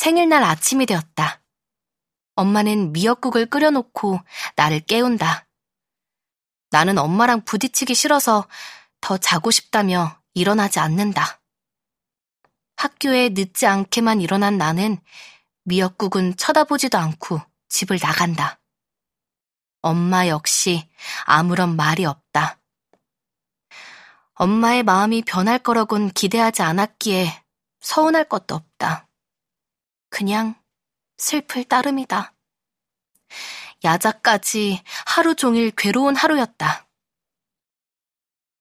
생일날 아침이 되었다. 엄마는 미역국을 끓여놓고 나를 깨운다. 나는 엄마랑 부딪히기 싫어서 더 자고 싶다며 일어나지 않는다. 학교에 늦지 않게만 일어난 나는 미역국은 쳐다보지도 않고 집을 나간다. 엄마 역시 아무런 말이 없다. 엄마의 마음이 변할 거라곤 기대하지 않았기에 서운할 것도 없다. 그냥 슬플 따름이다. 야자까지 하루 종일 괴로운 하루였다.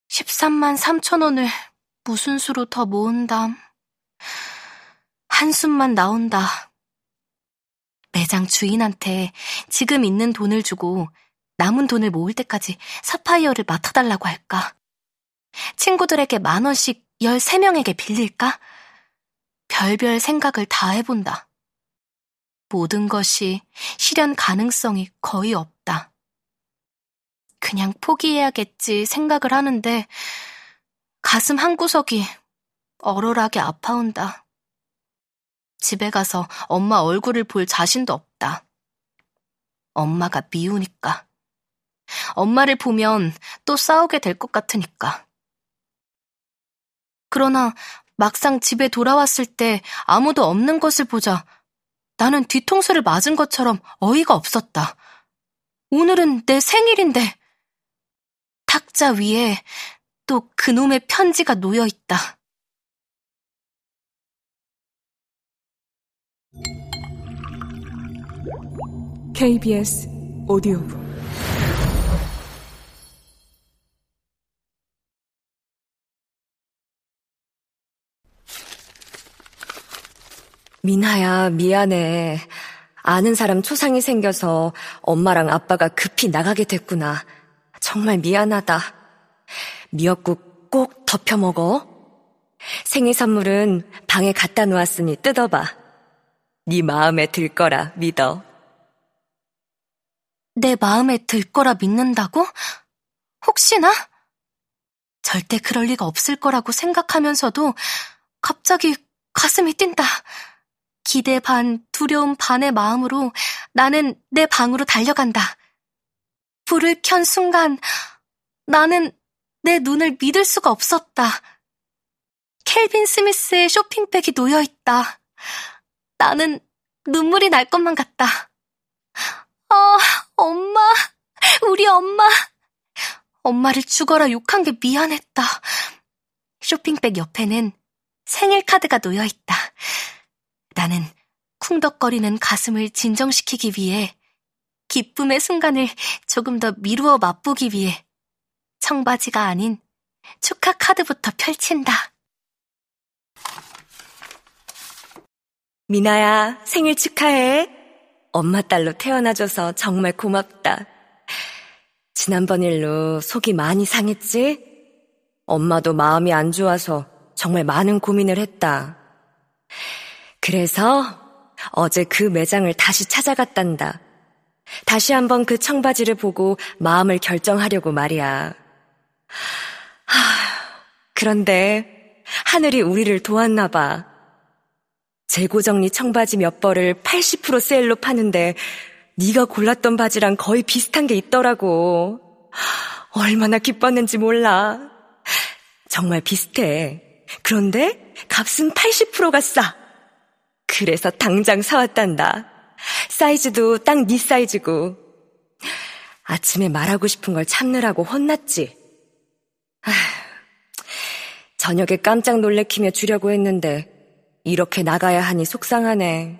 13만 3천 원을 무슨 수로 더 모은담. 한숨만 나온다. 매장 주인한테 지금 있는 돈을 주고 남은 돈을 모을 때까지 사파이어를 맡아달라고 할까? 친구들에게 만 원씩 13명에게 빌릴까? 별별 생각을 다 해본다. 모든 것이 실현 가능성이 거의 없다. 그냥 포기해야겠지 생각을 하는데 가슴 한구석이 얼얼하게 아파온다. 집에 가서 엄마 얼굴을 볼 자신도 없다. 엄마가 미우니까. 엄마를 보면 또 싸우게 될 것 같으니까. 그러나 막상 집에 돌아왔을 때 아무도 없는 것을 보자 나는 뒤통수를 맞은 것처럼 어이가 없었다. 오늘은 내 생일인데 탁자 위에 또 그놈의 편지가 놓여 있다. KBS 오디오북 민하야, 미안해. 아는 사람 초상이 생겨서 엄마랑 아빠가 급히 나가게 됐구나. 정말 미안하다. 미역국 꼭 덮여 먹어. 생일 선물은 방에 갖다 놓았으니 뜯어봐. 네 마음에 들 거라 믿어. 내 마음에 들 거라 믿는다고? 혹시나? 절대 그럴 리가 없을 거라고 생각하면서도 갑자기 가슴이 뛴다. 기대 반, 두려움 반의 마음으로 나는 내 방으로 달려간다. 불을 켠 순간 나는 내 눈을 믿을 수가 없었다. 켈빈 스미스의 쇼핑백이 놓여 있다. 나는 눈물이 날 것만 같다. 아, 엄마, 우리 엄마. 엄마를 죽어라 욕한 게 미안했다. 쇼핑백 옆에는 생일 카드가 놓여 있다. 나는 쿵덕거리는 가슴을 진정시키기 위해 기쁨의 순간을 조금 더 미루어 맛보기 위해 청바지가 아닌 축하 카드부터 펼친다. 미나야, 생일 축하해. 엄마 딸로 태어나줘서 정말 고맙다. 지난번 일로 속이 많이 상했지? 엄마도 마음이 안 좋아서 정말 많은 고민을 했다. 그래서 어제 그 매장을 다시 찾아갔단다. 다시 한번 그 청바지를 보고 마음을 결정하려고 말이야. 하, 그런데 하늘이 우리를 도왔나 봐. 재고정리 청바지 몇 벌을 80% 세일로 파는데 네가 골랐던 바지랑 거의 비슷한 게 있더라고. 얼마나 기뻤는지 몰라. 정말 비슷해. 그런데 값은 80%가 싸. 그래서 당장 사왔단다. 사이즈도 딱 네 사이즈고. 아침에 말하고 싶은 걸 참느라고 혼났지. 아, 저녁에 깜짝 놀래키며 주려고 했는데 이렇게 나가야 하니 속상하네.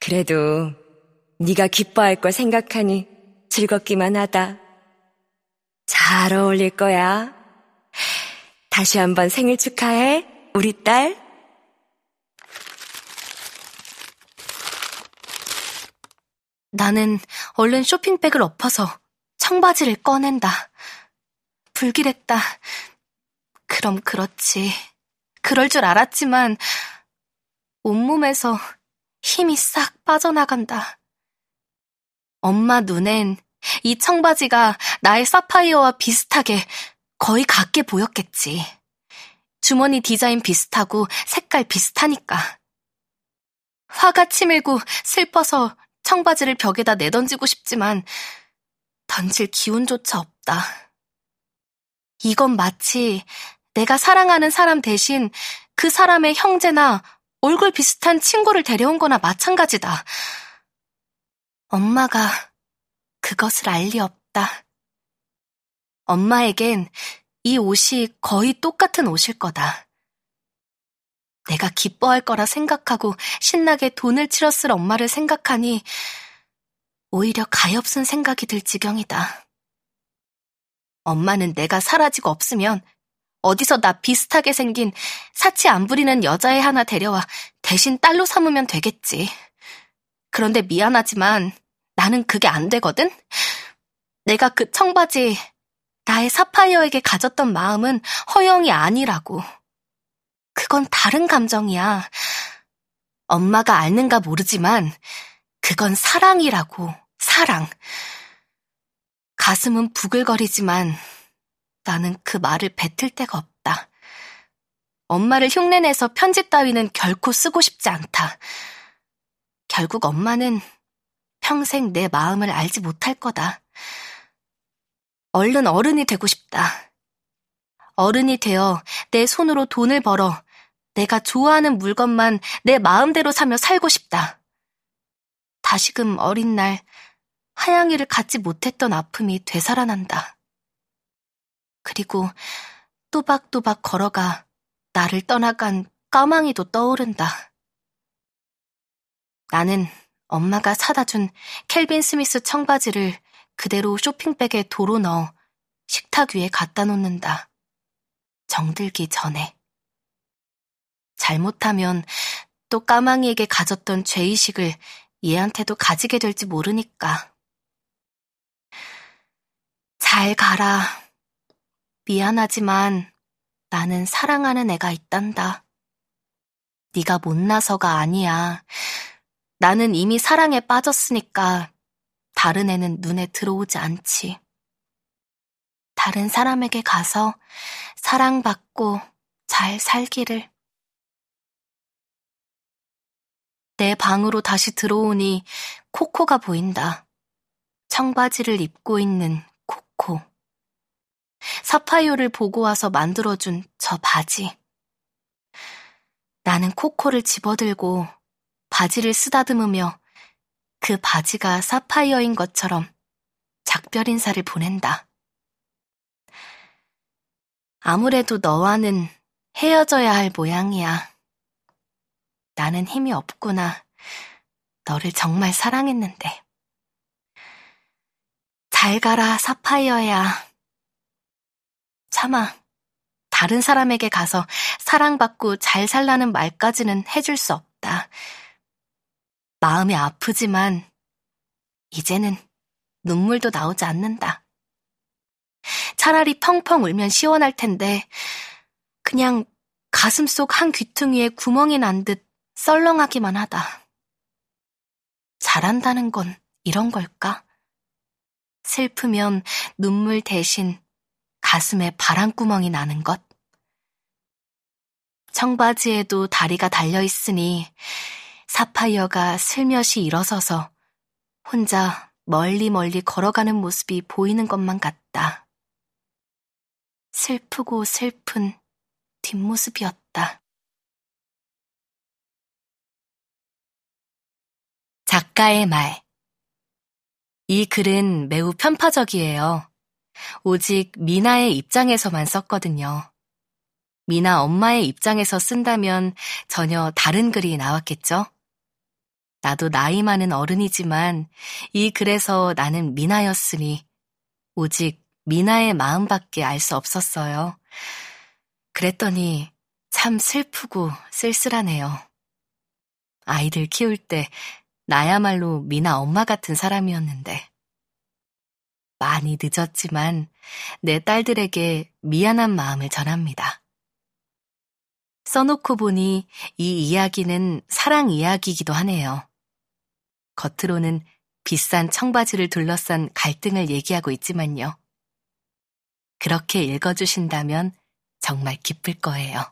그래도 네가 기뻐할 걸 생각하니 즐겁기만 하다. 잘 어울릴 거야. 다시 한번 생일 축하해, 우리 딸. 나는 얼른 쇼핑백을 엎어서 청바지를 꺼낸다. 불길했다. 그럼 그렇지. 그럴 줄 알았지만 온몸에서 힘이 싹 빠져나간다. 엄마 눈엔 이 청바지가 나의 사파이어와 비슷하게 거의 같게 보였겠지. 주머니 디자인 비슷하고 색깔 비슷하니까. 화가 치밀고 슬퍼서 청바지를 벽에다 내던지고 싶지만 던질 기운조차 없다. 이건 마치 내가 사랑하는 사람 대신 그 사람의 형제나 얼굴 비슷한 친구를 데려온 거나 마찬가지다. 엄마가 그것을 알 리 없다. 엄마에겐 이 옷이 거의 똑같은 옷일 거다. 내가 기뻐할 거라 생각하고 신나게 돈을 치렀을 엄마를 생각하니 오히려 가엾은 생각이 들 지경이다. 엄마는 내가 사라지고 없으면 어디서 나 비슷하게 생긴 사치 안 부리는 여자애 하나 데려와 대신 딸로 삼으면 되겠지. 그런데 미안하지만 나는 그게 안 되거든? 내가 그 청바지 나의 사파이어에게 가졌던 마음은 허영이 아니라고. 그건 다른 감정이야. 엄마가 알는가 모르지만 그건 사랑이라고, 사랑. 가슴은 부글거리지만 나는 그 말을 뱉을 데가 없다. 엄마를 흉내내서 편지 따위는 결코 쓰고 싶지 않다. 결국 엄마는 평생 내 마음을 알지 못할 거다. 얼른 어른이 되고 싶다. 어른이 되어 내 손으로 돈을 벌어 내가 좋아하는 물건만 내 마음대로 사며 살고 싶다. 다시금 어린 날 하양이를 갖지 못했던 아픔이 되살아난다. 그리고 또박또박 걸어가 나를 떠나간 까망이도 떠오른다. 나는 엄마가 사다 준 켈빈 스미스 청바지를 그대로 쇼핑백에 도로 넣어 식탁 위에 갖다 놓는다. 정들기 전에. 잘못하면 또 까망이에게 가졌던 죄의식을 얘한테도 가지게 될지 모르니까. 잘 가라. 미안하지만 나는 사랑하는 애가 있단다. 네가 못나서가 아니야. 나는 이미 사랑에 빠졌으니까 다른 애는 눈에 들어오지 않지. 다른 사람에게 가서 사랑받고 잘 살기를. 내 방으로 다시 들어오니 코코가 보인다. 청바지를 입고 있는 코코. 사파이어를 보고 와서 만들어준 저 바지. 나는 코코를 집어들고 바지를 쓰다듬으며 그 바지가 사파이어인 것처럼 작별 인사를 보낸다. 아무래도 너와는 헤어져야 할 모양이야. 나는 힘이 없구나. 너를 정말 사랑했는데. 잘 가라, 사파이어야. 참아. 다른 사람에게 가서 사랑받고 잘 살라는 말까지는 해줄 수 없다. 마음이 아프지만, 이제는 눈물도 나오지 않는다. 차라리 펑펑 울면 시원할 텐데, 그냥 가슴 속 한 귀퉁이에 구멍이 난 듯 썰렁하기만 하다. 잘한다는 건 이런 걸까? 슬프면 눈물 대신 가슴에 바람구멍이 나는 것. 청바지에도 다리가 달려 있으니 사파이어가 슬며시 일어서서 혼자 멀리 멀리 걸어가는 모습이 보이는 것만 같다. 슬프고 슬픈 뒷모습이었다. 작가의 말. 이 글은 매우 편파적이에요. 오직 미나의 입장에서만 썼거든요. 미나 엄마의 입장에서 쓴다면 전혀 다른 글이 나왔겠죠? 나도 나이 많은 어른이지만 이 글에서 나는 미나였으니 오직 미나의 마음밖에 알 수 없었어요. 그랬더니 참 슬프고 쓸쓸하네요. 아이들 키울 때 나야말로 미나 엄마 같은 사람이었는데. 많이 늦었지만 내 딸들에게 미안한 마음을 전합니다. 써놓고 보니 이 이야기는 사랑 이야기이기도 하네요. 겉으로는 비싼 청바지를 둘러싼 갈등을 얘기하고 있지만요. 그렇게 읽어주신다면 정말 기쁠 거예요.